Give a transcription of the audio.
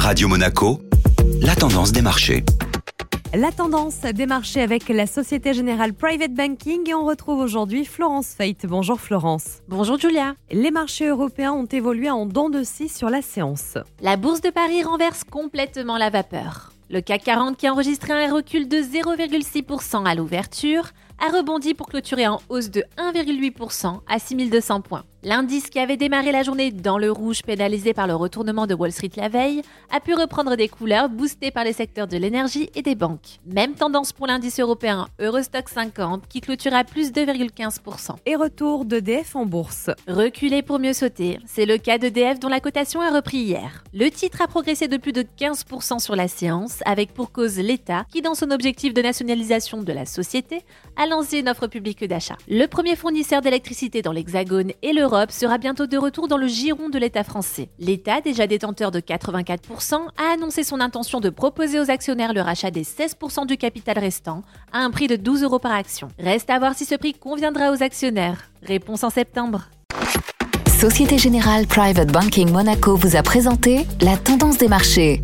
Radio Monaco, la tendance des marchés. La tendance des marchés avec la Société Générale Private Banking et on retrouve aujourd'hui Florence Feit. Bonjour Florence. Bonjour Julia. Les marchés européens ont évolué en dents de scie sur la séance. La bourse de Paris renverse complètement la vapeur. Le CAC 40 qui a enregistré un recul de 0,6% à l'ouverture a rebondi pour clôturer en hausse de 1,8% à 6200 points. L'indice qui avait démarré la journée dans le rouge pénalisé par le retournement de Wall Street la veille a pu reprendre des couleurs boostées par les secteurs de l'énergie et des banques. Même tendance pour l'indice européen Eurostock 50 qui clôture à plus 2,15%. Et retour d'EDF en bourse. Reculer pour mieux sauter, c'est le cas d'EDF dont la cotation a repris hier. Le titre a progressé de plus de 15% sur la séance avec pour cause l'État qui dans son objectif de nationalisation de la société a lancé une offre publique d'achat. Le premier fournisseur d'électricité dans l'Hexagone et l'Europe sera bientôt de retour dans le giron de l'État français. L'État, déjà détenteur de 84%, a annoncé son intention de proposer aux actionnaires le rachat des 16% du capital restant à un prix de 12 euros par action. Reste à voir si ce prix conviendra aux actionnaires. Réponse en septembre. Société Générale Private Banking Monaco vous a présenté la tendance des marchés.